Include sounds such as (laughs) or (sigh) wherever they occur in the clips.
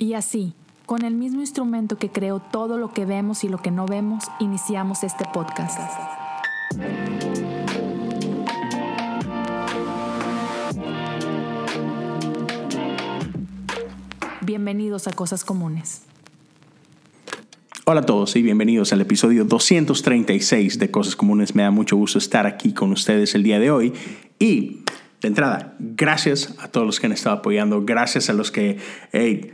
Y así, con el mismo instrumento que creó todo lo que vemos y lo que no vemos, iniciamos este podcast. Bienvenidos a Cosas Comunes. Hola a todos y bienvenidos al episodio 236 de Cosas Comunes. Me da mucho gusto estar aquí con ustedes el día de hoy y de entrada, gracias a todos los que han estado apoyando, gracias a los que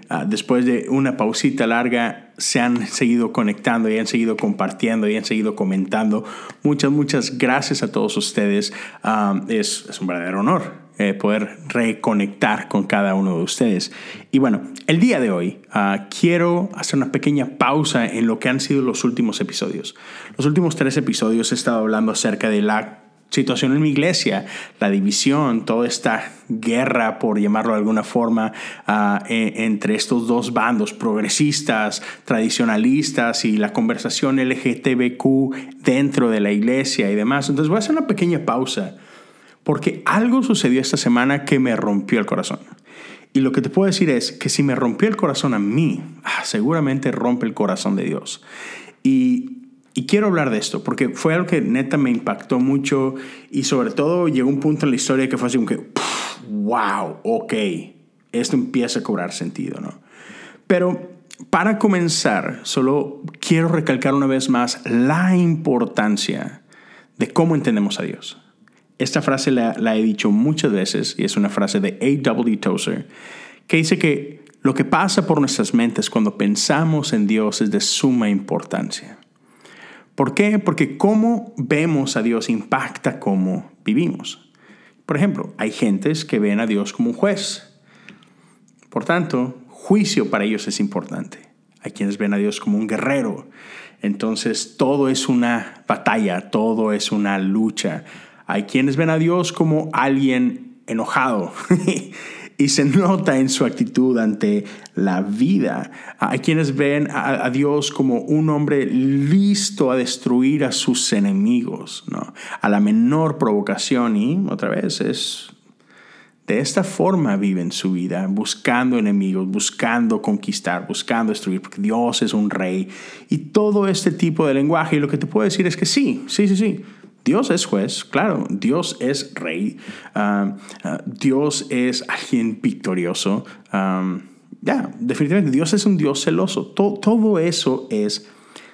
ah, después de una pausita larga se han seguido conectando y han seguido compartiendo y han seguido comentando. Muchas, muchas gracias a todos ustedes. Ah, es, es, un verdadero honor eh, poder reconectar con cada uno de ustedes. Y bueno, el día de hoy ah, quiero hacer una pequeña pausa en lo que han sido los últimos episodios. Los últimos tres episodios he estado hablando acerca de la situación en mi iglesia, la división, toda esta guerra, por llamarlo de alguna forma, ah, e, entre estos dos bandos, progresistas, tradicionalistas y la conversación LGTBQ dentro de la iglesia y demás. Entonces voy a hacer una pequeña pausa, porque algo sucedió esta semana que me rompió el corazón. Y lo que te puedo decir es que si me rompió el corazón a mí, ah, seguramente rompe el corazón de Dios. Y y quiero hablar de esto porque fue algo que neta me impactó mucho y sobre todo llegó un punto en la historia que fue así como que, wow, ok, esto empieza a cobrar sentido, ¿no? Pero para comenzar, solo quiero recalcar una vez más la importancia de cómo entendemos a Dios. Esta frase la, la he dicho muchas veces y es una frase de A.W. Tozer que dice que lo que pasa por nuestras mentes cuando pensamos en Dios es de suma importancia. ¿Por qué? Porque cómo vemos a Dios impacta cómo vivimos. Por ejemplo, hay gentes que ven a Dios como un juez. Por tanto, juicio para ellos es importante. Hay quienes ven a Dios como un guerrero. Entonces, todo es una batalla, todo es una lucha. Hay quienes ven a Dios como alguien enojado (laughs) y se nota en su actitud ante la vida. Hay quienes ven a, Dios como un hombre listo a destruir a sus enemigos, ¿no? a la menor provocación y otra vez es... De esta forma viven su vida, buscando enemigos, buscando conquistar, buscando destruir, porque Dios es un rey. Y todo este tipo de lenguaje, y lo que te puedo decir es que sí, sí, sí, sí, Dios es juez, claro, Dios es rey, ah, ah, Dios es alguien victorioso. ya, definitivamente, Dios es un Dios celoso. todo eso es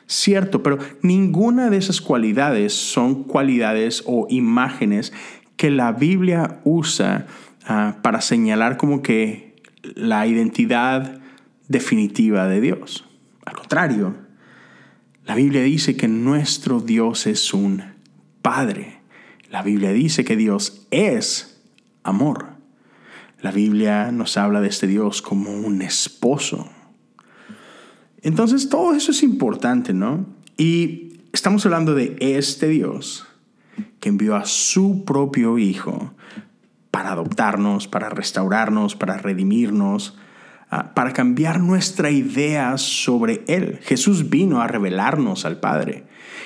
cierto, pero ninguna de esas cualidades son cualidades o imágenes que la Biblia usa ah, para señalar como que la identidad definitiva de Dios. Al contrario, la Biblia dice que nuestro Dios es un Padre. La Biblia dice que Dios es amor. La Biblia nos habla de este Dios como un esposo. Entonces todo eso es importante, ¿no? Y estamos hablando de este Dios que envió a su propio Hijo para adoptarnos, para restaurarnos, para redimirnos, para cambiar nuestra idea sobre Él. Jesús vino a revelarnos al Padre.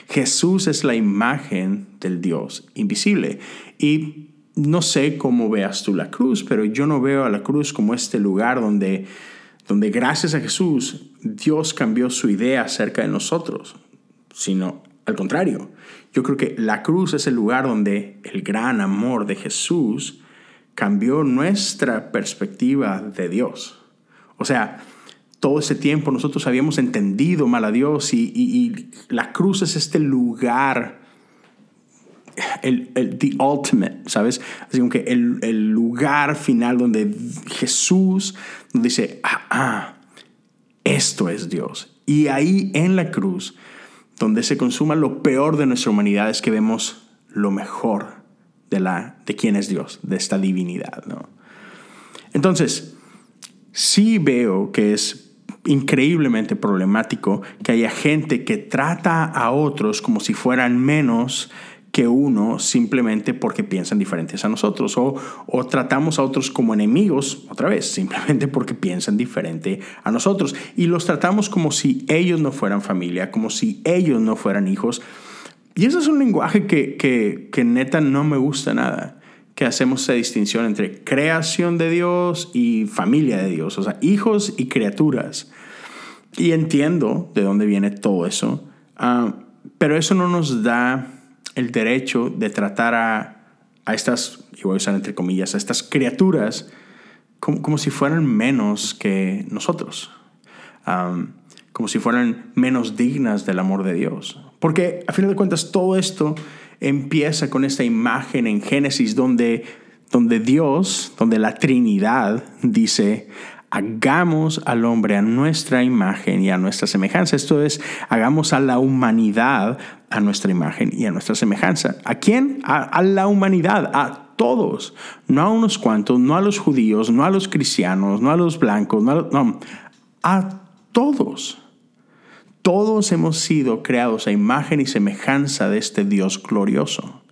Jesús es la imagen del Dios invisible. Y no sé cómo veas tú la cruz, pero yo no veo a la cruz como este lugar donde, donde gracias a Jesús Dios cambió su idea acerca de nosotros, sino al contrario. Yo creo que la cruz es el lugar donde el gran amor de Jesús cambió nuestra perspectiva de Dios. O sea, todo ese tiempo nosotros habíamos entendido mal a Dios y, la cruz es este lugar, el, el the ultimate, ¿sabes? Así como que el, el, lugar final donde Jesús dice, ah, ah, esto es Dios. Y ahí en la cruz, donde se consuma lo peor de nuestra humanidad, es que vemos lo mejor de, la, de quién es Dios, de esta divinidad, ¿no? Entonces, sí veo que es increíblemente problemático que haya gente que trata a otros como si fueran menos que uno simplemente porque piensan diferentes a nosotros o, o, tratamos a otros como enemigos, otra vez, simplemente porque piensan diferente a nosotros y los tratamos como si ellos no fueran familia, como si ellos no fueran hijos. Y eso es un lenguaje que, que, que neta no me gusta nada. Que hacemos esa distinción entre creación de Dios y familia de Dios, o sea, hijos y criaturas. Y entiendo de dónde viene todo eso, ah, pero eso no nos da el derecho de tratar a, a estas, y voy a usar entre comillas, a estas criaturas como, como si fueran menos que nosotros, ah, como si fueran menos dignas del amor de Dios. Porque a fin de cuentas todo esto empieza con esta imagen en Génesis donde, donde Dios, donde la Trinidad dice, hagamos al hombre a nuestra imagen y a nuestra semejanza. Esto es, hagamos a la humanidad a nuestra imagen y a nuestra semejanza. ¿A quién? A, la humanidad, a todos, no a unos cuantos, no a los judíos, no a los cristianos, no a los blancos, no, no a todos. Todos hemos sido creados a imagen y semejanza de este Dios glorioso.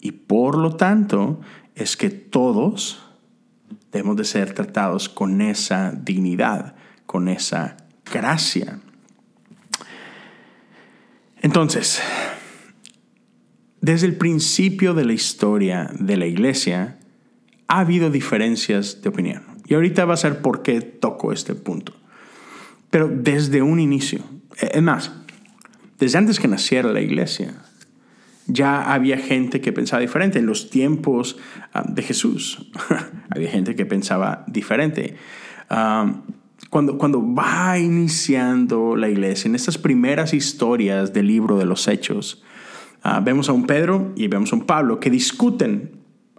Y por lo tanto es que todos debemos de ser tratados con esa dignidad, con esa gracia. Entonces, desde el principio de la historia de la iglesia, ha habido diferencias de opinión. Y ahorita va a ser por qué toco este punto. Pero desde un inicio, es más, desde antes que naciera la iglesia, ya había gente que pensaba diferente. En los tiempos ah, de Jesús, (laughs) había gente que pensaba diferente. cuando, cuando va iniciando la iglesia, en estas primeras historias del libro de los Hechos, ah, vemos a un Pedro y vemos a un Pablo que discuten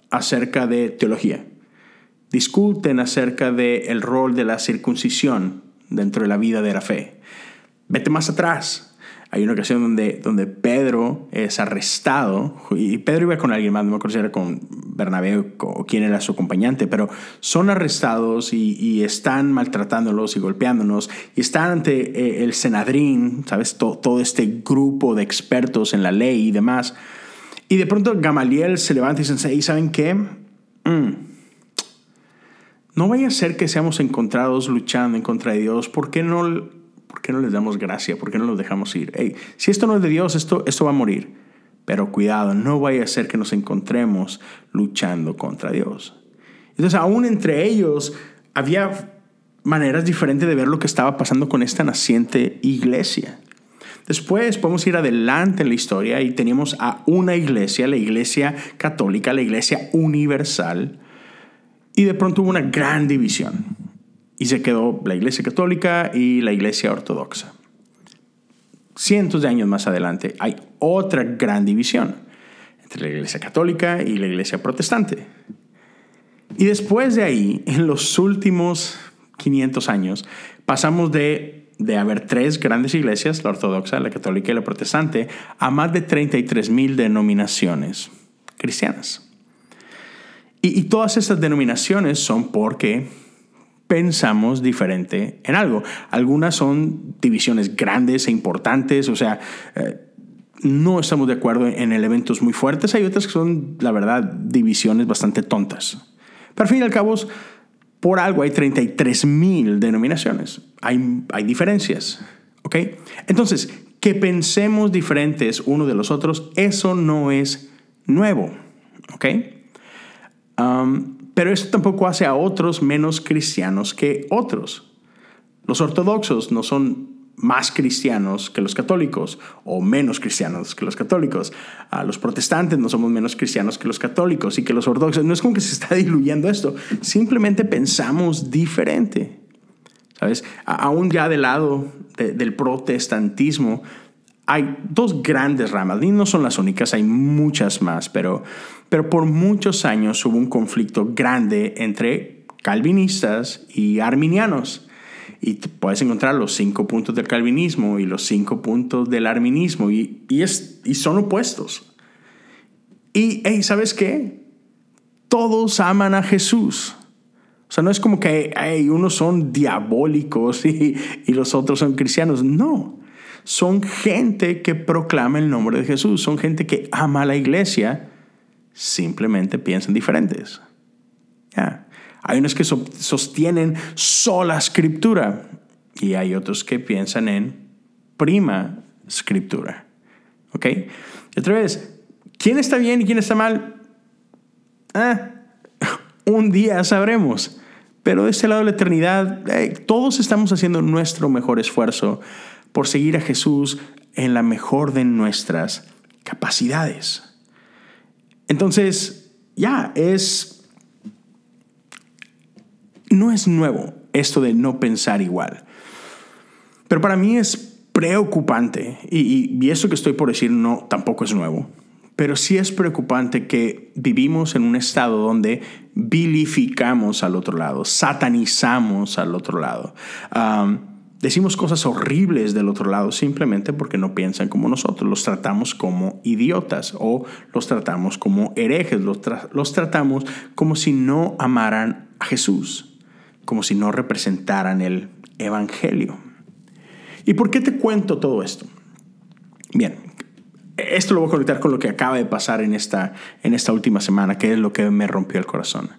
acerca de teología. Discuten acerca del rol de la circuncisión dentro de la vida de la fe. Vete más atrás. Hay una ocasión donde, donde Pedro es arrestado y Pedro iba con alguien más, no me acuerdo si era con Bernabé o quién era su acompañante, pero son arrestados y, están maltratándolos y golpeándonos y están ante eh, el Senadrín, ¿sabes? Todo, este grupo de expertos en la ley y demás. Y de pronto Gamaliel se levanta y dice, ¿y saben qué? Mm, no vaya a ser que seamos encontrados luchando en contra de Dios, ¿por qué no ¿Por qué no les damos gracia? ¿Por qué no los dejamos ir? si esto no es de Dios, esto, esto va a morir. Pero cuidado, no vaya a ser que nos encontremos luchando contra Dios. Entonces, aún entre ellos había maneras diferentes de ver lo que estaba pasando con esta naciente iglesia. Después podemos ir adelante en la historia y teníamos a una iglesia, la iglesia católica, la iglesia universal, y de pronto hubo una gran división y se quedó la Iglesia Católica y la Iglesia Ortodoxa. Cientos de años más adelante hay otra gran división entre la Iglesia Católica y la Iglesia Protestante. Y después de ahí, en los últimos 500 años, pasamos de, de haber tres grandes iglesias, la ortodoxa, la católica y la protestante, a más de 33 mil denominaciones cristianas. Y, y todas estas denominaciones son porque pensamos diferente en algo. Algunas son divisiones grandes e importantes, o sea, eh, no estamos de acuerdo en elementos muy fuertes. Hay otras que son, la verdad, divisiones bastante tontas. Pero al fin y al cabo, por algo hay 33 mil denominaciones. Hay, hay diferencias. ¿Ok? Entonces, que pensemos diferentes uno de los otros, eso no es nuevo. ¿Ok? Um, pero eso tampoco hace a otros menos cristianos que otros. Los ortodoxos no son más cristianos que los católicos o menos cristianos que los católicos. A los protestantes no somos menos cristianos que los católicos y que los ortodoxos. No es como que se está (laughs) diluyendo esto, simplemente pensamos diferente. ¿Sabes? Aún ya del lado del protestantismo, hay dos grandes ramas, y no son las únicas, hay muchas más, pero, pero por muchos años hubo un conflicto grande entre calvinistas y arminianos. Y puedes encontrar los cinco puntos del calvinismo y los cinco puntos del arminismo, y, y, es, y son opuestos. Y, hey, ¿sabes qué? Todos aman a Jesús. O sea, no es como que hey, unos son diabólicos (laughs) y, y los otros son cristianos. No son gente que proclama el nombre de Jesús, son gente que ama la iglesia, simplemente piensan diferentes. Hay unos que sostienen sola escritura y hay otros que piensan en prima escritura. ¿Ok? Otra vez, ¿quién está bien y quién está mal? Ah, (laughs) un día sabremos. Pero de este lado de la eternidad, todos estamos haciendo nuestro mejor esfuerzo por seguir a Jesús en la mejor de nuestras capacidades. Entonces, ya, es... No es nuevo esto de no pensar igual. Pero para mí es preocupante, y, y, eso que estoy por decir no tampoco es nuevo, pero sí es preocupante que vivimos en un estado donde vilificamos al otro lado, satanizamos al otro lado. Decimos cosas horribles del otro lado simplemente porque no piensan como nosotros. Los tratamos como idiotas o los tratamos como herejes, los, los tratamos como si no amaran a Jesús, como si no representaran el Evangelio. ¿Y por qué te cuento todo esto? Bien, esto lo voy a conectar con lo que acaba de pasar en esta, en esta última semana, que es lo que me rompió el corazón.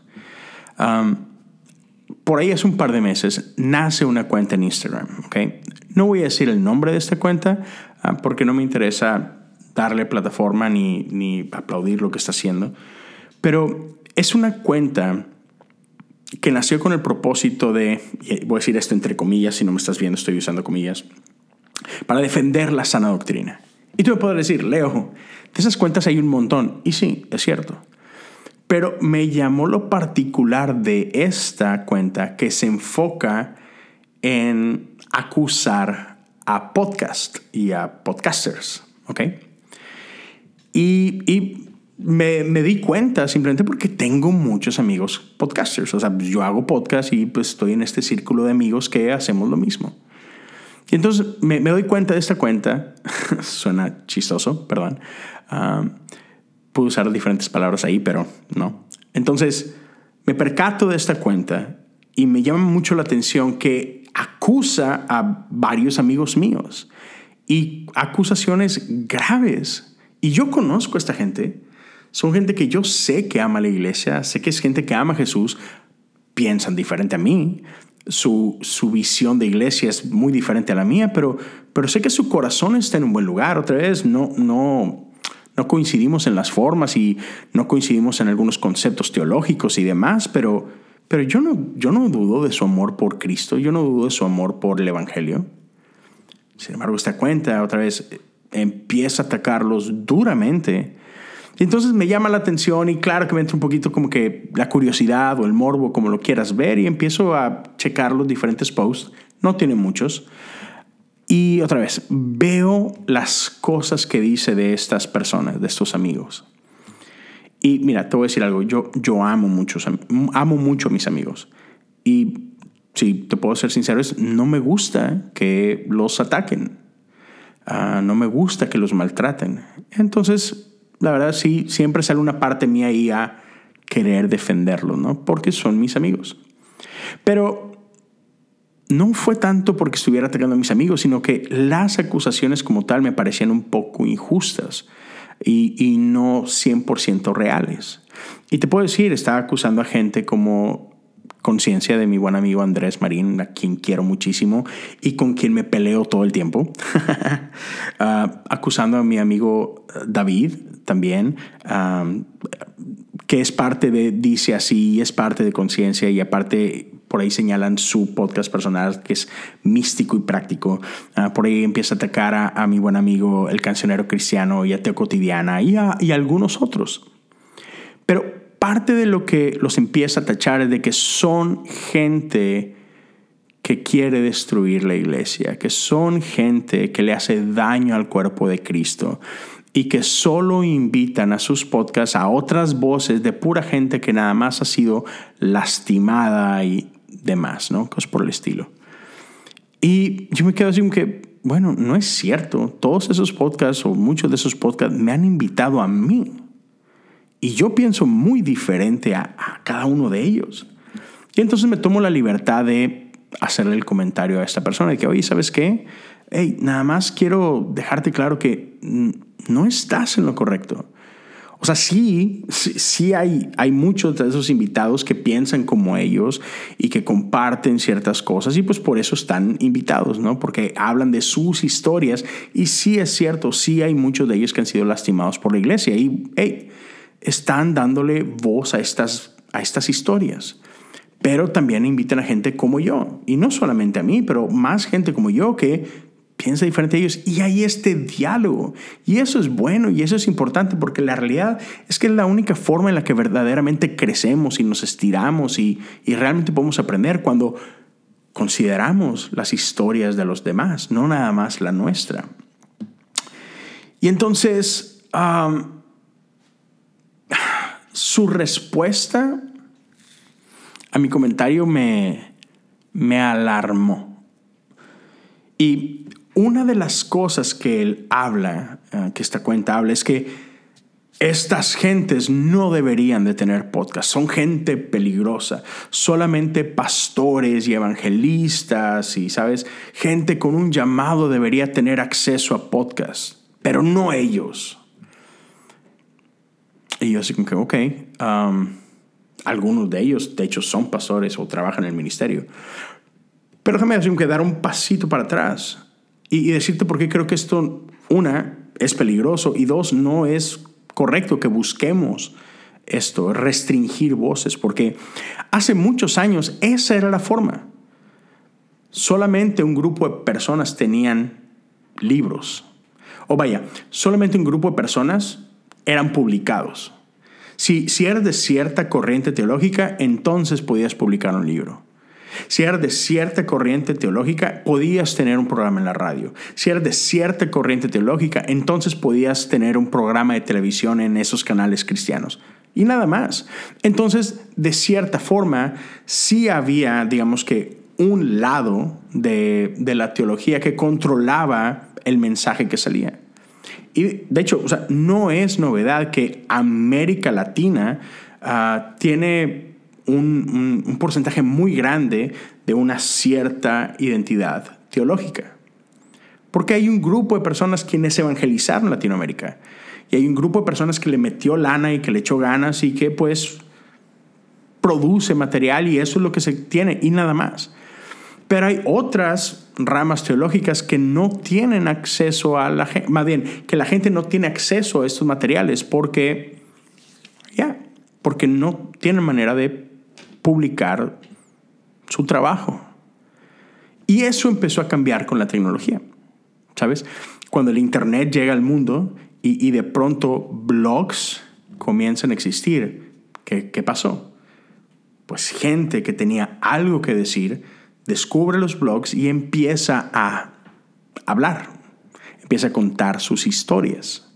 Por ahí hace un par de meses nace una cuenta en Instagram. ¿okay? No voy a decir el nombre de esta cuenta ah, porque no me interesa darle plataforma ni, ni aplaudir lo que está haciendo. Pero es una cuenta que nació con el propósito de, voy a decir esto entre comillas, si no me estás viendo estoy usando comillas, para defender la sana doctrina. Y tú me puedes decir, Leo, de esas cuentas hay un montón. Y sí, es cierto. Pero me llamó lo particular de esta cuenta que se enfoca en acusar a podcast y a podcasters. ¿Ok? Y, y me, me, di cuenta simplemente porque tengo muchos amigos podcasters. O sea, yo hago podcast y pues estoy en este círculo de amigos que hacemos lo mismo. Y entonces me, doy cuenta de esta cuenta, (laughs) suena chistoso, perdón. Uh, puedo usar diferentes palabras ahí, pero no. Entonces me percato de esta cuenta y me llama mucho la atención que acusa a varios amigos míos y acusaciones graves. Y yo conozco a esta gente. Son gente que yo sé que ama la iglesia, sé que es gente que ama a Jesús, piensan diferente a mí, su, visión de iglesia es muy diferente a la mía, pero, pero sé que su corazón está en un buen lugar. Otra vez, no, no, no coincidimos en las formas y no coincidimos en algunos conceptos teológicos y demás, pero, pero yo, no, yo no dudo de su amor por Cristo, yo no dudo de su amor por el Evangelio. Sin embargo, esta cuenta otra vez empieza a atacarlos duramente entonces me llama la atención y claro que me entra un poquito como que la curiosidad o el morbo, como lo quieras ver, y empiezo a checar los diferentes posts. No tiene muchos. Y otra vez, veo las cosas que dice de estas personas, de estos amigos. Y mira, te voy a decir algo, yo, yo amo, muchos, amo mucho a mis amigos. Y si te puedo ser sincero, es, no me gusta que los ataquen. Ah, no me gusta que los maltraten. Entonces, la verdad sí, siempre sale una parte mía ahí a querer defenderlo, ¿no? Porque son mis amigos. Pero no fue tanto porque estuviera atacando a mis amigos, sino que las acusaciones como tal me parecían un poco injustas y, y no 100% reales. Y te puedo decir, estaba acusando a gente como conciencia de mi buen amigo Andrés Marín, a quien quiero muchísimo y con quien me peleo todo el tiempo, (laughs) ah, acusando a mi amigo eh, David también, que es parte de Dice así, es parte de conciencia y aparte por ahí señalan su podcast personal que es místico y práctico. Ah, por ahí empieza a atacar a, mi buen amigo el cancionero cristiano y a Teo Cotidiana y a, y a algunos otros. Pero parte de lo que los empieza a tachar es de que son gente que quiere destruir la iglesia, que son gente que le hace daño al cuerpo de Cristo y que solo invitan a sus podcasts a otras voces de pura gente que nada más ha sido lastimada y demás, ¿no? Cosas por el estilo. Y yo me quedo así como que, bueno, no es cierto. Todos esos podcasts o muchos de esos podcasts me han invitado a mí y yo pienso muy diferente a, cada uno de ellos. Y entonces me tomo la libertad de hacerle el comentario a esta persona de que, oye, ¿sabes qué? Hey, nada más quiero dejarte claro que no estás en lo correcto. O sea, sí, sí hay, hay muchos de esos invitados que piensan como ellos y que comparten ciertas cosas y pues por eso están invitados, ¿no? Porque hablan de sus historias y sí es cierto, sí hay muchos de ellos que han sido lastimados por la iglesia y, están dándole voz a estas, a estas historias. Pero también invitan a gente como yo, y no solamente a mí, pero más gente como yo que piensa diferente a ellos y hay este diálogo. Y eso es bueno y eso es importante porque la realidad es que es la única forma en la que verdaderamente crecemos y nos estiramos y, y realmente podemos aprender cuando consideramos las historias de los demás, no nada más la nuestra. Y entonces, su respuesta a mi comentario me, me alarmó. Y una de las cosas que él habla, eh, que esta cuenta habla, es que estas gentes no deberían de tener podcast, son gente peligrosa, solamente pastores y evangelistas y, ¿sabes? Gente con un llamado debería tener acceso a podcast pero no ellos. Y yo así como que, ok, um, algunos de ellos, de hecho, son pastores o trabajan en el ministerio. Pero déjame decir que dar un pasito para atrás y, y decirte por qué creo que esto, una, es peligroso y dos, no es correcto que busquemos esto, restringir voces, porque hace muchos años esa era la forma. Solamente un grupo de personas tenían libros, o vaya, solamente un grupo de personas eran publicados. Si, si eras de cierta corriente teológica, entonces podías publicar un libro. Si eras de cierta corriente teológica, podías tener un programa en la radio. Si eras de cierta corriente teológica, entonces podías tener un programa de televisión en esos canales cristianos. Y nada más. Entonces, de cierta forma, sí había, digamos que, un lado de, de la teología que controlaba el mensaje que salía. Y de hecho, no es novedad que América Latina ah, tiene un, porcentaje muy grande de una cierta identidad teológica. Porque hay un grupo de personas quienes evangelizaron Latinoamérica. Y hay un grupo de personas que le metió lana y que le echó ganas y que pues produce material y eso es lo que se tiene y nada más. Pero hay otras ramas teológicas que no tienen acceso a la gente, más bien, que la gente no tiene acceso a estos materiales porque, ya, porque no tienen manera de publicar su trabajo. Y eso empezó a cambiar con la tecnología, ¿sabes? Cuando el Internet llega al mundo y, de pronto blogs comienzan a existir, ¿qué, ¿qué pasó? Pues gente que tenía algo que decir, descubre los blogs y empieza a hablar, empieza a contar sus historias.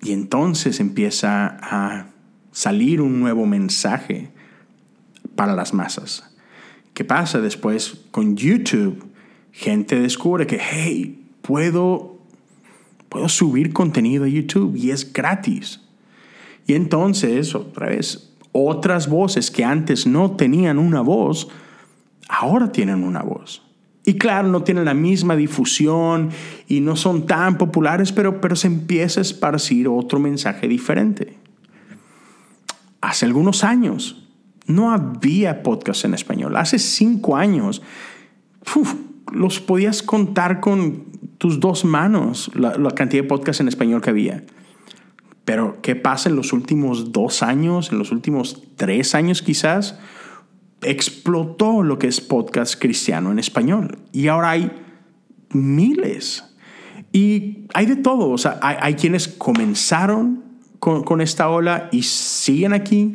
Y entonces empieza a salir un nuevo mensaje para las masas. ¿Qué pasa después con YouTube? Gente descubre que, hey, puedo, puedo subir contenido a YouTube y es gratis. Y entonces, otra vez, otras voces que antes no tenían una voz, ahora tienen una voz. Y claro, no tienen la misma difusión y no son tan populares, pero, pero se empieza a esparcir otro mensaje diferente. Hace algunos años no había podcast en español. Hace cinco años los podías contar con tus dos manos la, cantidad de podcasts en español que había. Pero, ¿qué pasa en los últimos dos años, en los últimos tres años quizás? Explotó lo que es podcast cristiano en español. Y ahora hay miles. Y hay de todo. O sea, hay, quienes comenzaron con, esta ola y siguen aquí.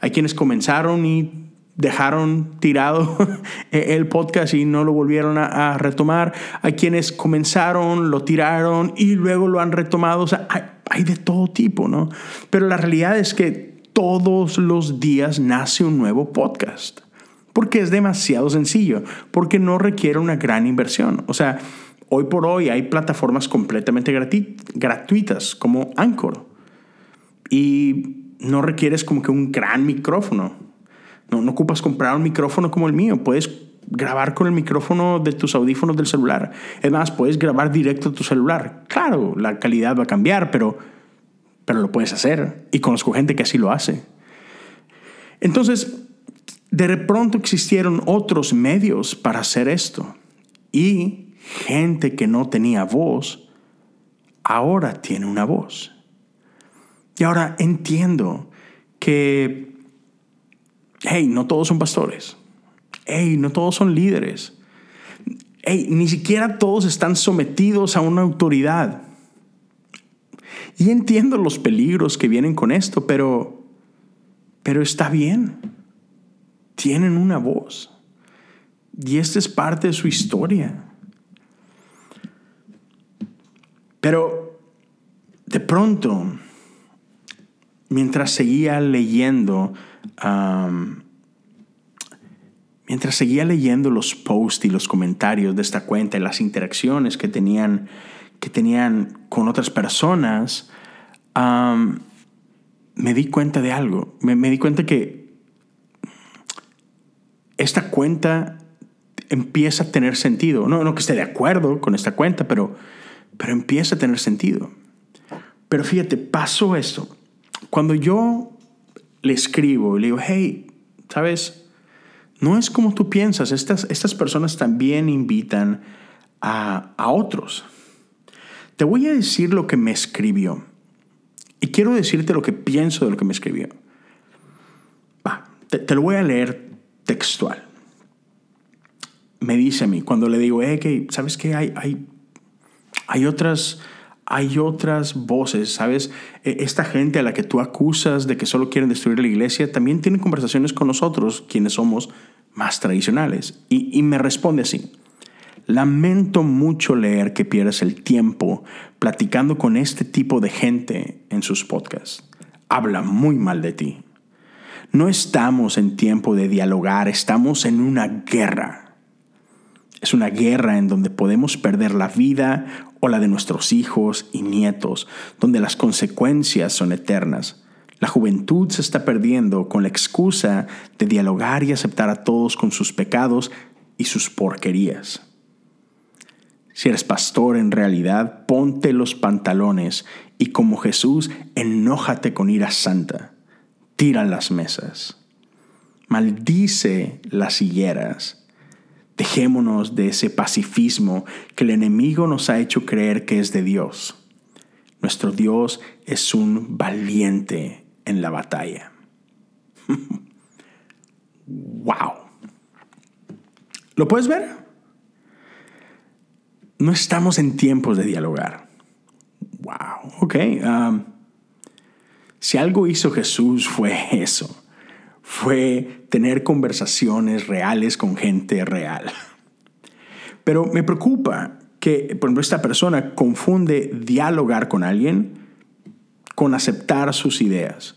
Hay quienes comenzaron y dejaron tirado (laughs) el podcast y no lo volvieron a, a, retomar. Hay quienes comenzaron, lo tiraron y luego lo han retomado. O sea, hay, hay de todo tipo, ¿no? Pero la realidad es que todos los días nace un nuevo podcast. Porque es demasiado sencillo, porque no requiere una gran inversión. O sea, hoy por hoy hay plataformas completamente gratuitas como Anchor. Y no requieres como que un gran micrófono. No, no ocupas comprar un micrófono como el mío. Puedes grabar con el micrófono de tus audífonos del celular. Es más, puedes grabar directo a tu celular. Claro, la calidad va a cambiar, pero, pero lo puedes hacer. Y conozco gente que así lo hace. Entonces, de pronto existieron otros medios para hacer esto. Y gente que no tenía voz, ahora tiene una voz. Y ahora entiendo que, hey, no todos son pastores. Hey, no todos son líderes. Hey, ni siquiera todos están sometidos a una autoridad. Y entiendo los peligros que vienen con esto, pero, pero está bien. Tienen una voz. Y esta es parte de su historia. Pero de pronto, mientras seguía leyendo, mientras seguía leyendo los posts y los comentarios de esta cuenta y las interacciones que tenían, que tenían con otras personas, me di cuenta de algo. Me, me di cuenta que esta cuenta empieza a tener sentido. No, no que esté de acuerdo con esta cuenta, pero pero empieza a tener sentido. Pero fíjate, pasó esto. Cuando yo le escribo y le digo, hey, ¿sabes? No es como tú piensas. Estas, estas personas también invitan a, a otros. Te voy a decir lo que me escribió. Y quiero decirte lo que pienso de lo que me escribió. Va, te, lo voy a leer textual. Me dice a mí, cuando le digo, hey, ¿sabes qué? Hay, hay hay otras, hay otras voces, ¿sabes? E, esta gente a la que tú acusas de que solo quieren destruir la iglesia, también tiene conversaciones con nosotros, quienes somos más tradicionales. Y, y me responde así. Lamento mucho leer que pierdas el tiempo platicando con este tipo de gente en sus podcasts. Habla muy mal de ti. No estamos en tiempo de dialogar, estamos en una guerra. Es una guerra en donde podemos perder la vida o la de nuestros hijos y nietos, donde las consecuencias son eternas. La juventud se está perdiendo con la excusa de dialogar y aceptar a todos con sus pecados y sus porquerías. Si eres pastor en realidad, ponte los pantalones y como Jesús, enójate con ira santa. Tira las mesas. Maldice las higueras Dejémonos de ese pacifismo que el enemigo nos ha hecho creer que es de Dios. Nuestro Dios es un valiente en la batalla. (laughs) ¡Wow! ¿Lo puedes ver? No estamos en tiempos de dialogar. ¡Wow! Ok. Um, si algo hizo Jesús fue (laughs) eso fue tener conversaciones reales con gente real. Pero me preocupa que, por ejemplo, esta persona confunde dialogar con alguien con aceptar sus ideas.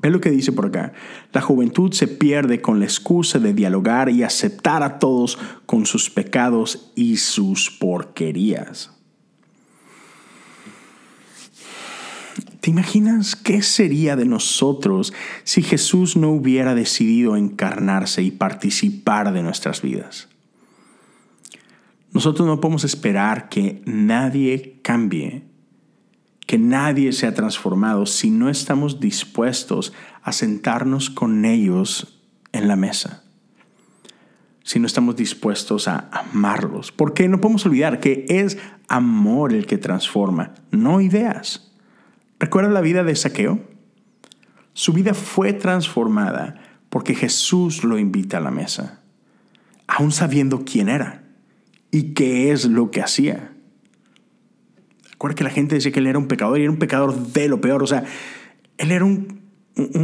Ve lo que dice por acá. La juventud se pierde con la excusa de dialogar y aceptar a todos con sus pecados y sus porquerías. ¿Te imaginas qué sería de nosotros si Jesús no hubiera decidido encarnarse y participar de nuestras vidas? Nosotros no podemos esperar que nadie cambie, que nadie sea transformado si no estamos dispuestos a sentarnos con ellos en la mesa si no estamos dispuestos a amarlos. Porque no podemos olvidar que es amor el que transforma, no ideas. ¿Recuerda la vida de Saqueo? Su vida fue transformada porque Jesús lo invita a la mesa, aún sabiendo quién era y qué es lo que hacía. Recuerda que la gente decía que él era un pecador y era un pecador de lo peor. O sea, él era un,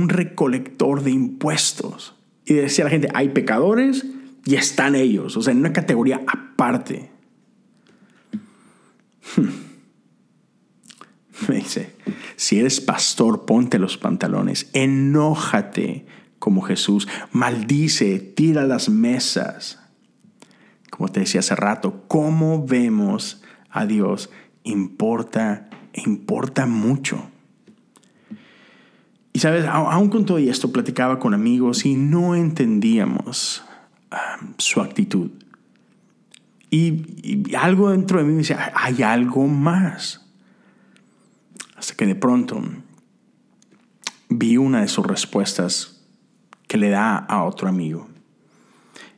recolector de impuestos. Y decía la gente, hay pecadores y están ellos. O sea, en una categoría aparte. Hmm. (laughs) Me dice, si eres pastor, ponte los pantalones, enójate como Jesús, maldice, tira las mesas. Como te decía hace rato, cómo vemos a Dios importa, importa mucho. Y sabes, aún con todo esto platicaba con amigos y no entendíamos um, su actitud. Y, y, algo dentro de mí me decía, hay algo más. Hasta que de pronto vi una de sus respuestas que le da a otro amigo.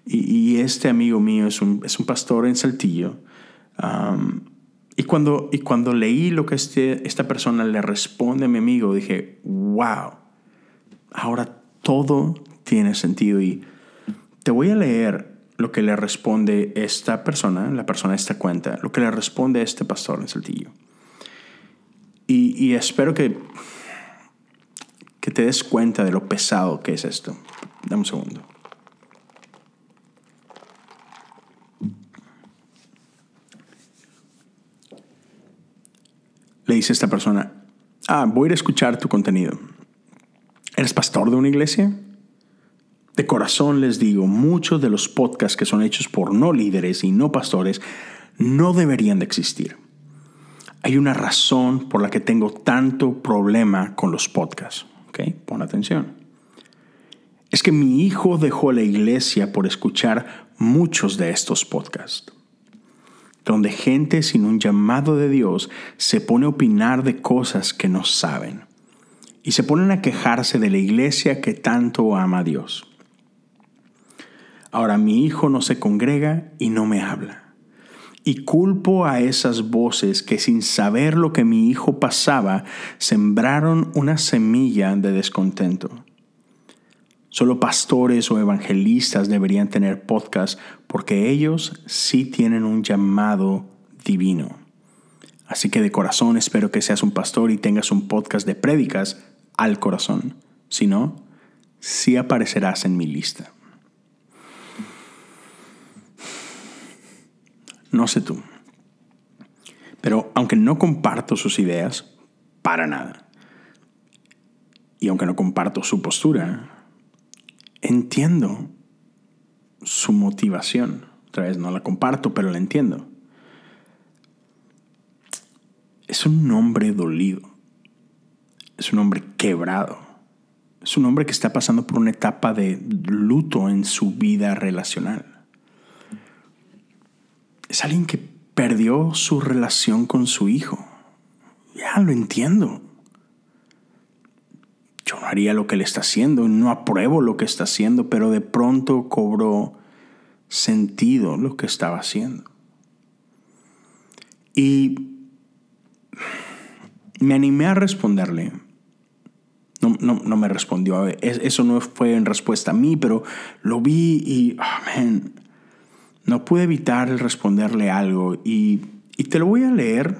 Y, este amigo mío es un, es un pastor en Saltillo. Y cuando, y cuando leí lo que este, esta persona le responde a mi amigo, dije, wow, ahora todo tiene sentido. Y te voy a leer lo que le responde esta persona, la persona de esta cuenta, lo que le responde este pastor en Saltillo. Y, espero que, que te des cuenta de lo pesado que es esto. Dame un segundo. Le dice esta persona, ah, voy a ir a escuchar tu contenido. ¿Eres pastor de una iglesia? De corazón les digo, muchos de los podcasts que son hechos por no líderes y no pastores no deberían de existir. Hay una razón por la que tengo tanto problema con los podcasts. Pon atención. Es que mi hijo dejó la iglesia por escuchar muchos de estos podcasts, donde gente sin un llamado de Dios se pone a opinar de cosas que no saben y se ponen a quejarse de la iglesia que tanto ama a Dios. Ahora mi hijo no se congrega y no me habla. Y culpo a esas voces que sin saber lo que mi hijo pasaba, sembraron una semilla de descontento. Solo pastores o evangelistas deberían tener podcast porque ellos sí tienen un llamado divino. Así que de corazón espero que seas un pastor y tengas un podcast de prédicas al corazón. Si no, sí aparecerás en mi lista. No sé tú. Pero aunque no comparto sus ideas, para nada. Y aunque no comparto su postura, entiendo su motivación. Otra vez no la comparto, pero la entiendo. Es un hombre dolido. Es un hombre quebrado. Es un hombre que está pasando por una etapa de luto en su vida relacional es alguien que perdió su relación con su hijo. Ya lo entiendo. Yo no haría lo que él está haciendo, no apruebo lo que está haciendo, pero de pronto cobró sentido lo que estaba haciendo. Y me animé a responderle. No, no, me respondió. Eso no fue en respuesta a mí, pero lo vi y, oh, no pude evitar el responderle algo y, y te lo voy a leer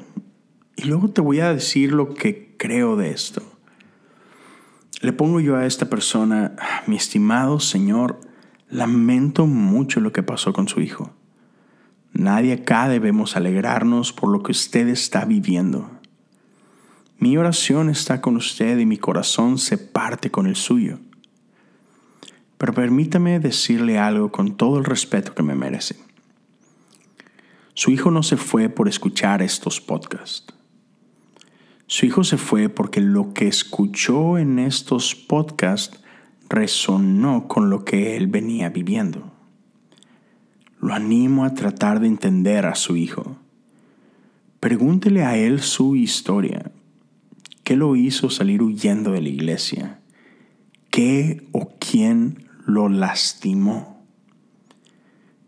y luego te voy a decir lo que creo de esto. Le pongo yo a esta persona, mi estimado Señor, lamento mucho lo que pasó con su hijo. Nadie acá debemos alegrarnos por lo que usted está viviendo. Mi oración está con usted y mi corazón se parte con el suyo. Pero permítame decirle algo con todo el respeto que me merece. Su hijo no se fue por escuchar estos podcasts. Su hijo se fue porque lo que escuchó en estos podcasts resonó con lo que él venía viviendo. Lo animo a tratar de entender a su hijo. Pregúntele a él su historia. ¿Qué lo hizo salir huyendo de la iglesia? ¿Qué o quién lo lastimó.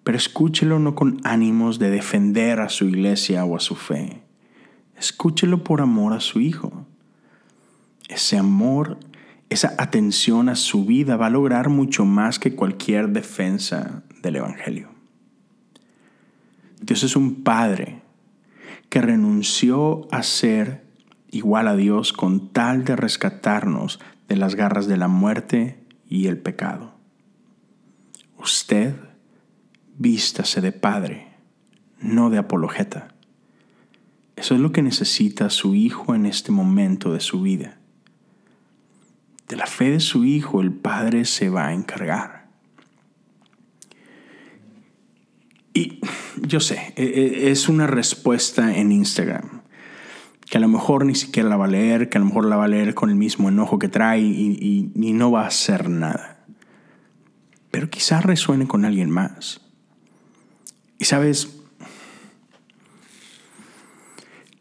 Pero escúchelo no con ánimos de defender a su iglesia o a su fe. Escúchelo por amor a su Hijo. Ese amor, esa atención a su vida va a lograr mucho más que cualquier defensa del Evangelio. Dios es un Padre que renunció a ser igual a Dios con tal de rescatarnos de las garras de la muerte y el pecado. Usted vístase de padre, no de apologeta. Eso es lo que necesita su hijo en este momento de su vida. De la fe de su hijo el padre se va a encargar. Y yo sé, e, e, es una respuesta en Instagram, que a lo mejor ni siquiera la va a leer, que a lo mejor la va a leer con el mismo enojo que trae y, y no va a hacer nada pero quizás resuene con alguien más. Y sabes,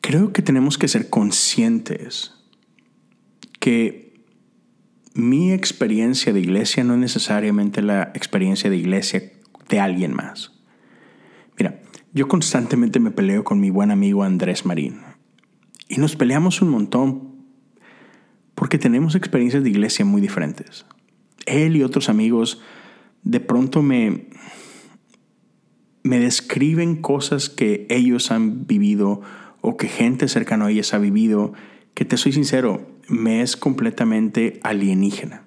creo que tenemos que ser conscientes que mi experiencia de iglesia no es necesariamente la experiencia de iglesia de alguien más. Mira, yo constantemente me peleo con mi buen amigo Andrés Marín. Y nos peleamos un montón porque tenemos experiencias de iglesia muy diferentes. Él y otros amigos de pronto me, me describen cosas que ellos han vivido o que gente cercana a ellos ha vivido, que te soy sincero, me es completamente alienígena.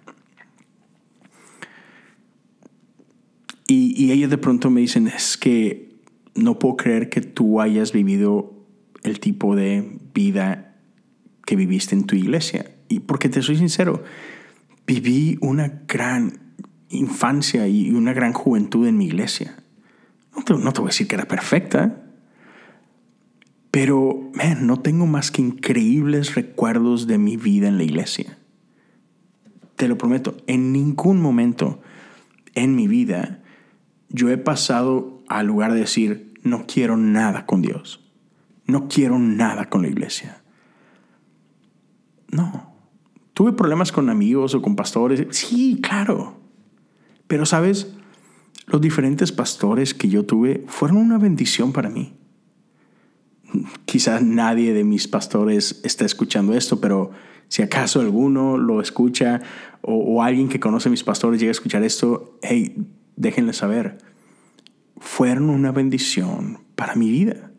Y, y ellos de pronto me dicen, es que no puedo creer que tú hayas vivido el tipo de vida que viviste en tu iglesia. Y porque te soy sincero, viví una gran infancia y una gran juventud en mi iglesia. No te, voy a decir que era perfecta, pero man, no tengo más que increíbles recuerdos de mi vida en la iglesia. Te lo prometo, en ningún momento en mi vida yo he pasado al lugar de decir, no quiero nada con Dios, no quiero nada con la iglesia. No. ¿Tuve problemas con amigos o con pastores? Sí, claro. Pero sabes, los diferentes pastores que yo tuve fueron una bendición para mí. Quizás nadie de mis pastores está escuchando esto, pero si acaso alguno lo escucha o, alguien que conoce mis pastores llega a escuchar esto, hey, déjenle saber. Fueron una bendición para mi vida.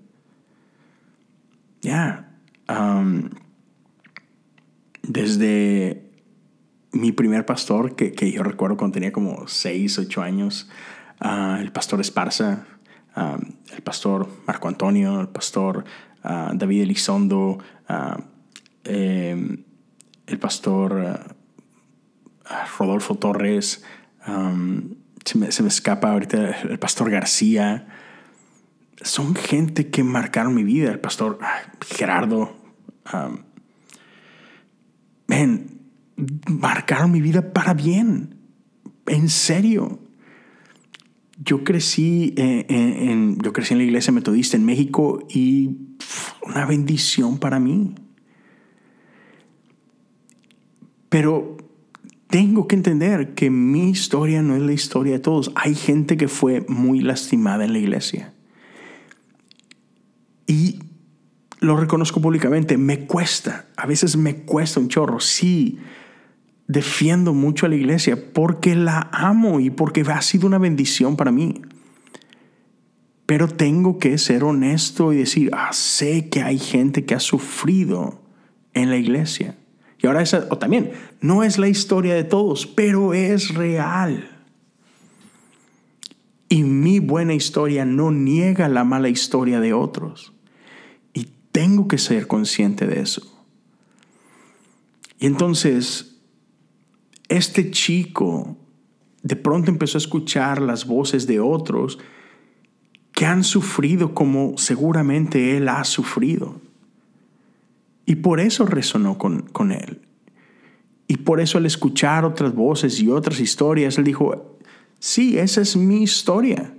Ya. Um, desde mi primer pastor, que, que, yo recuerdo cuando tenía como 6, 8 años, uh, el pastor Esparza, uh, el pastor Marco Antonio, el pastor uh, David Elizondo, eh, el pastor Rodolfo Torres, se, me, se, me, escapa ahorita el pastor García. Son gente que marcaron mi vida, el pastor Gerardo. Um, marcaron mi vida para bien. En serio. Yo crecí, eh, en, yo crecí en la iglesia metodista en México y una bendición para mí. Pero tengo que entender que mi historia no es la historia de todos. Hay gente que fue muy lastimada en la iglesia. Y lo reconozco públicamente, me cuesta, a veces me cuesta un chorro, sí, defiendo mucho a la iglesia porque la amo y porque ha sido una bendición para mí. Pero tengo que ser honesto y decir, ah, sé que hay gente que ha sufrido en la iglesia. Y ahora esa, o también, no es la historia de todos, pero es real. Y mi buena historia no niega la mala historia de otros. Tengo que ser consciente de eso. Y entonces, este chico de pronto empezó a escuchar las voces de otros que han sufrido como seguramente él ha sufrido. Y por eso resonó con, con él. Y por eso al escuchar otras voces y otras historias, él dijo, sí, esa es mi historia.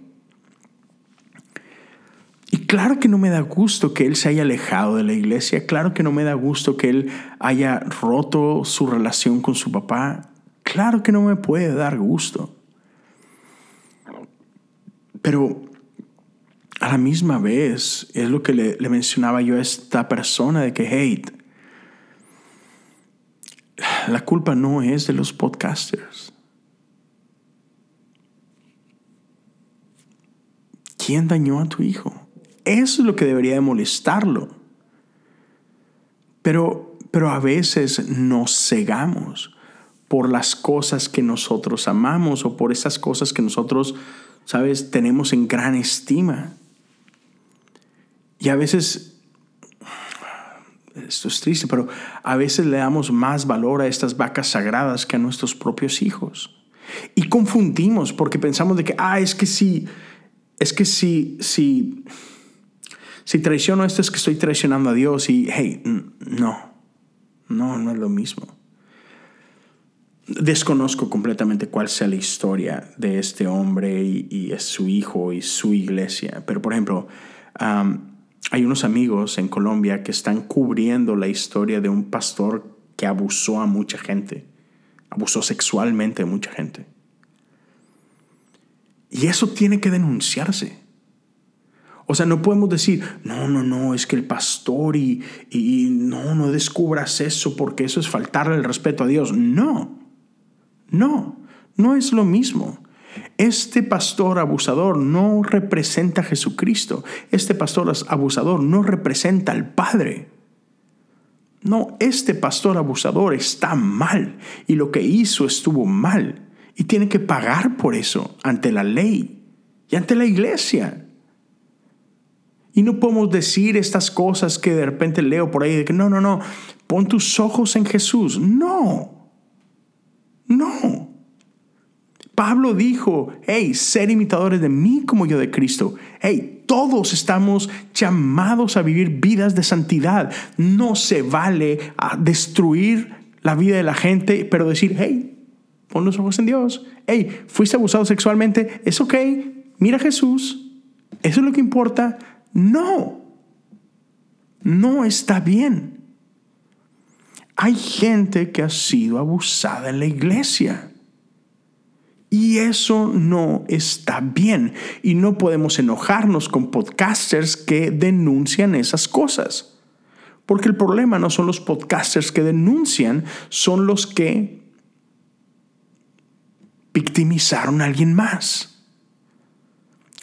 Y claro que no me da gusto que él se haya alejado de la iglesia, claro que no me da gusto que él haya roto su relación con su papá, claro que no me puede dar gusto. Pero a la misma vez es lo que le, mencionaba yo a esta persona de que, hate, la culpa no es de los podcasters. ¿Quién dañó a tu hijo? Eso es lo que debería de molestarlo. Pero, pero a veces nos cegamos por las cosas que nosotros amamos o por esas cosas que nosotros, sabes, tenemos en gran estima. Y a veces, esto es triste, pero a veces le damos más valor a estas vacas sagradas que a nuestros propios hijos. Y confundimos porque pensamos de que, ah, es que sí, es que sí, si traiciono esto es que estoy traicionando a Dios y, hey, no, no, no es lo mismo. Desconozco completamente cuál sea la historia de este hombre y, es su hijo y su iglesia, pero por ejemplo, hay unos amigos en Colombia que están cubriendo la historia de un pastor que abusó a mucha gente, abusó sexualmente a mucha gente. Y eso tiene que denunciarse. O sea, no podemos decir, no, no, no, es que el pastor y, y no, no descubras eso porque eso es faltarle el respeto a Dios. No, no, no es lo mismo. Este pastor abusador no representa a Jesucristo. Este pastor abusador no representa al Padre. No, este pastor abusador está mal y lo que hizo estuvo mal y tiene que pagar por eso ante la ley y ante la iglesia. Y no podemos decir estas cosas que de repente leo por ahí de que no, no, no, pon tus ojos en Jesús. No, no. Pablo dijo, hey, ser imitadores de mí como yo de Cristo. Hey, todos estamos llamados a vivir vidas de santidad. No se vale destruir la vida de la gente, pero decir, hey, pon los ojos en Dios. Hey, fuiste abusado sexualmente, es ok, mira a Jesús. Eso es lo que importa. No, no está bien. Hay gente que ha sido abusada en la iglesia. Y eso no está bien. Y no podemos enojarnos con podcasters que denuncian esas cosas. Porque el problema no son los podcasters que denuncian, son los que victimizaron a alguien más.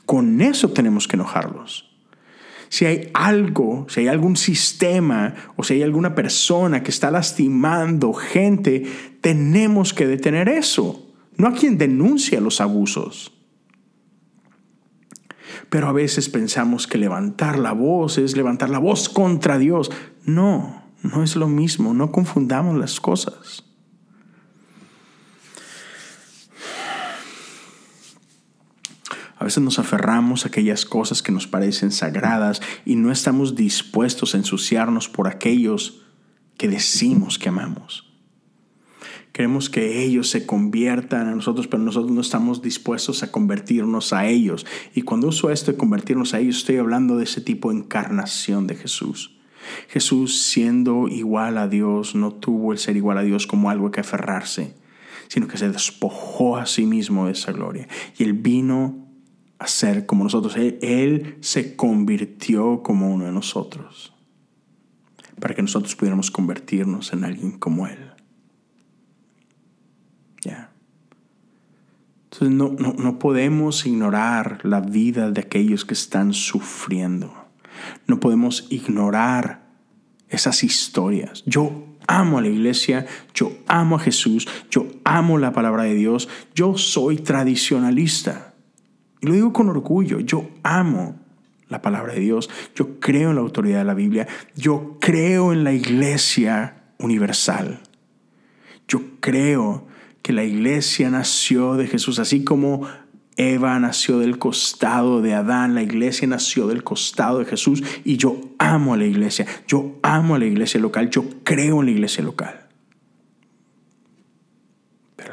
Con eso tenemos que enojarlos. Si hay algo, si hay algún sistema o si hay alguna persona que está lastimando gente, tenemos que detener eso no a quien denuncia los abusos. Pero a veces pensamos que levantar la voz es levantar la voz contra Dios. No, no es lo mismo, no confundamos las cosas. A veces nos aferramos a aquellas cosas que nos parecen sagradas y no estamos dispuestos a ensuciarnos por aquellos que decimos que amamos. Queremos que ellos se conviertan a nosotros, pero nosotros no estamos dispuestos a convertirnos a ellos. Y cuando uso esto de convertirnos a ellos, estoy hablando de ese tipo de encarnación de Jesús. Jesús, siendo igual a Dios, no tuvo el ser igual a Dios como algo que aferrarse, sino que se despojó a sí mismo de esa gloria. Y Él vino a ser como nosotros. él se convirtió como uno de nosotros, para que nosotros pudiéramos convertirnos en alguien como Él. Entonces no, no, podemos ignorar la vida de aquellos que están sufriendo. No podemos ignorar esas historias. Yo amo a la iglesia, yo amo a Jesús, yo amo la palabra de Dios, yo soy tradicionalista. Y lo digo con orgullo, yo amo la palabra de Dios, yo creo en la autoridad de la Biblia, yo creo en la iglesia universal. Yo creo que la iglesia nació de Jesús, así como Eva nació del costado de Adán, la iglesia nació del costado de Jesús y yo amo a la iglesia, yo amo a la iglesia local, yo creo en la iglesia local.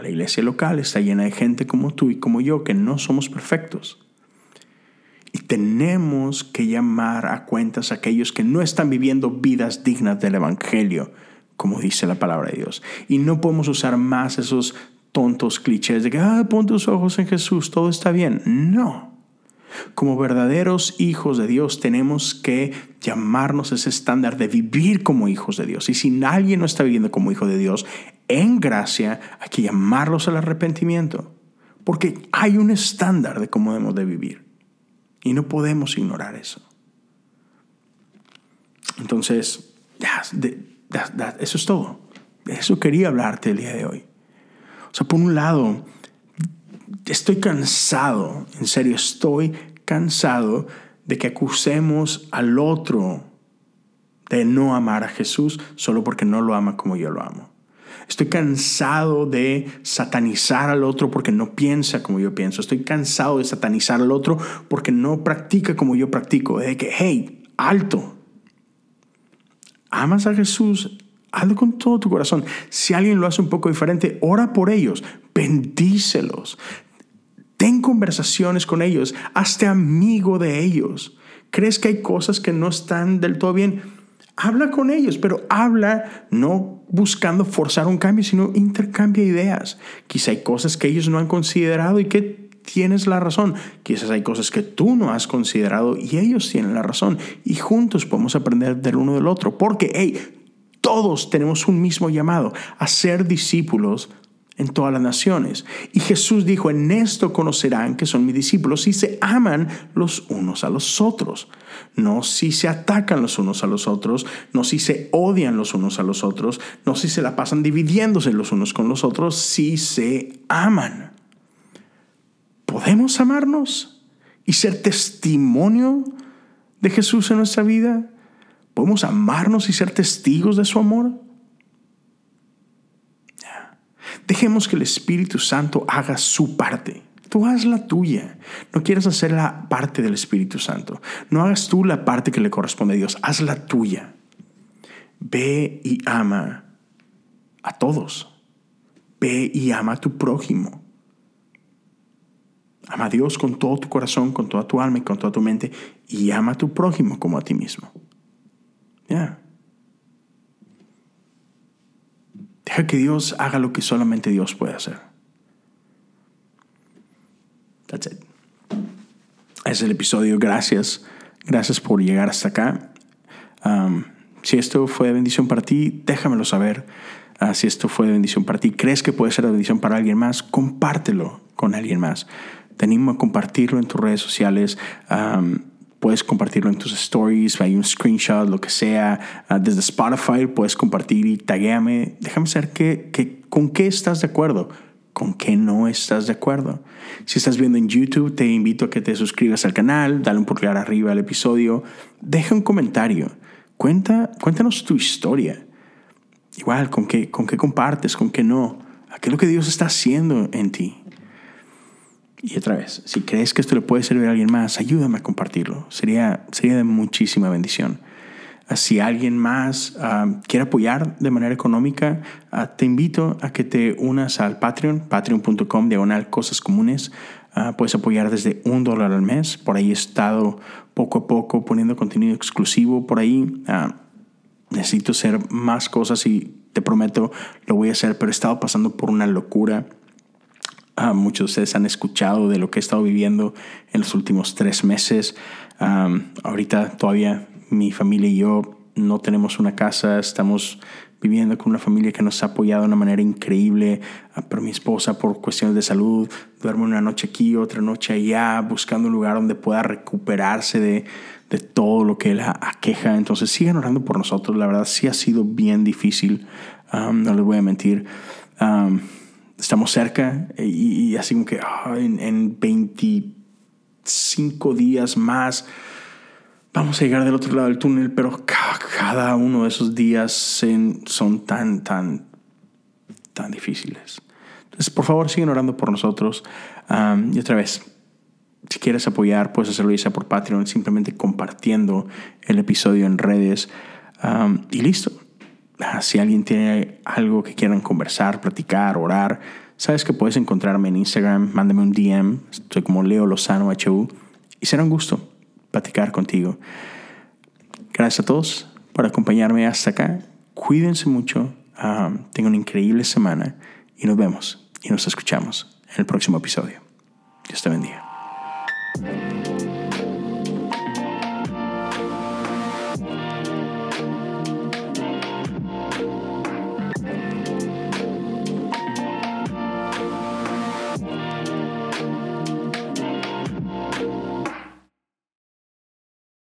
La iglesia local está llena de gente como tú y como yo que no somos perfectos. Y tenemos que llamar a cuentas a aquellos que no están viviendo vidas dignas del Evangelio como dice la palabra de Dios. Y no podemos usar más esos tontos clichés de que, ah, pon tus ojos en Jesús, todo está bien. No. Como verdaderos hijos de Dios tenemos que llamarnos ese estándar de vivir como hijos de Dios. Y si nadie no está viviendo como hijo de Dios, en gracia hay que llamarlos al arrepentimiento. Porque hay un estándar de cómo debemos de vivir. Y no podemos ignorar eso. Entonces, eso es todo. De eso quería hablarte el día de hoy. O sea, por un lado, estoy cansado, en serio, estoy cansado de que acusemos al otro de no amar a Jesús solo porque no lo ama como yo lo amo. Estoy cansado de satanizar al otro porque no piensa como yo pienso. Estoy cansado de satanizar al otro porque no practica como yo practico. De que, hey, alto, amas a Jesús, hazlo con todo tu corazón. Si alguien lo hace un poco diferente, ora por ellos, bendícelos. Ten conversaciones con ellos, hazte amigo de ellos. ¿Crees que hay cosas que no están del todo bien? Habla con ellos, pero habla no buscando forzar un cambio, sino intercambia ideas. Quizá hay cosas que ellos no han considerado y que tienes la razón. Quizás hay cosas que tú no has considerado y ellos tienen la razón. Y juntos podemos aprender del uno del otro. Porque, hey, todos tenemos un mismo llamado a ser discípulos en todas las naciones. Y Jesús dijo, en esto conocerán que son mis discípulos si se aman los unos a los otros. No si se atacan los unos a los otros, no si se odian los unos a los otros, no si se la pasan dividiéndose los unos con los otros, si se aman. ¿Podemos amarnos y ser testimonio de Jesús en nuestra vida? ¿Podemos amarnos y ser testigos de su amor? Dejemos que el Espíritu Santo haga su parte. Tú haz la tuya. No quieras hacer la parte del Espíritu Santo. No hagas tú la parte que le corresponde a Dios. Haz la tuya. Ve y ama a todos. Ve y ama a tu prójimo. Ama a Dios con todo tu corazón, con toda tu alma y con toda tu mente. Y ama a tu prójimo como a ti mismo. Ya. Deja que Dios haga lo que solamente Dios puede hacer. That's it. Es el episodio. Gracias. Gracias por llegar hasta acá. Um, si esto fue de bendición para ti, déjamelo saber. Uh, si esto fue de bendición para ti, crees que puede ser de bendición para alguien más, compártelo con alguien más. Te animo a compartirlo en tus redes sociales. Um, puedes compartirlo en tus stories, hay un screenshot, lo que sea. Ah, desde Spotify puedes compartir y taguéame. Déjame saber qué, con qué estás de acuerdo, con qué no estás de acuerdo. Si estás viendo en YouTube, te invito a que te suscribas al canal, dale un pulgar arriba al episodio, deja un comentario, cuenta, cuéntanos tu historia. Igual, con qué, con qué compartes, con qué no. ¿Qué es lo que Dios está haciendo en ti? Y otra vez, si crees que esto le puede servir a alguien más, ayúdame a compartirlo. Sería, sería de muchísima bendición. Ah, si alguien más ah, quiere apoyar de manera económica, ah, te invito a que te unas al Patreon, patreon.com, diagonal cosas comunes. puedes apoyar desde un dólar al mes. Por ahí he estado poco a poco poniendo contenido exclusivo por ahí. necesito hacer más cosas y te prometo lo voy a hacer, pero he estado pasando por una locura Ah, muchos de ustedes han escuchado de lo que he estado viviendo en los últimos tres meses. ahorita todavía mi familia y yo no tenemos una casa, estamos viviendo con una familia que nos ha apoyado de una manera increíble, ah, pero mi esposa por cuestiones de salud duerme una noche aquí, otra noche allá, buscando un lugar donde pueda recuperarse de, de todo lo que la aqueja. Entonces sigan orando por nosotros, la verdad sí ha sido bien difícil, no les voy a mentir estamos cerca eh, y, así como que ah, en, 25 días más vamos a llegar del otro lado del túnel, pero cada, uno de esos días son tan, tan, tan difíciles. Entonces, por favor, sigan orando por nosotros. y otra vez, si quieres apoyar, puedes hacerlo ya sea por Patreon, simplemente compartiendo el episodio en redes. y listo. Ah, si alguien tiene algo que quieran conversar, platicar, orar, sabes que puedes encontrarme en Instagram, mándame un DM, estoy como Leo Lozano HU y será un gusto platicar contigo. Gracias a todos por acompañarme hasta acá. Cuídense mucho, ah, tengan una increíble semana y nos vemos y nos escuchamos en el próximo episodio. Dios te bendiga.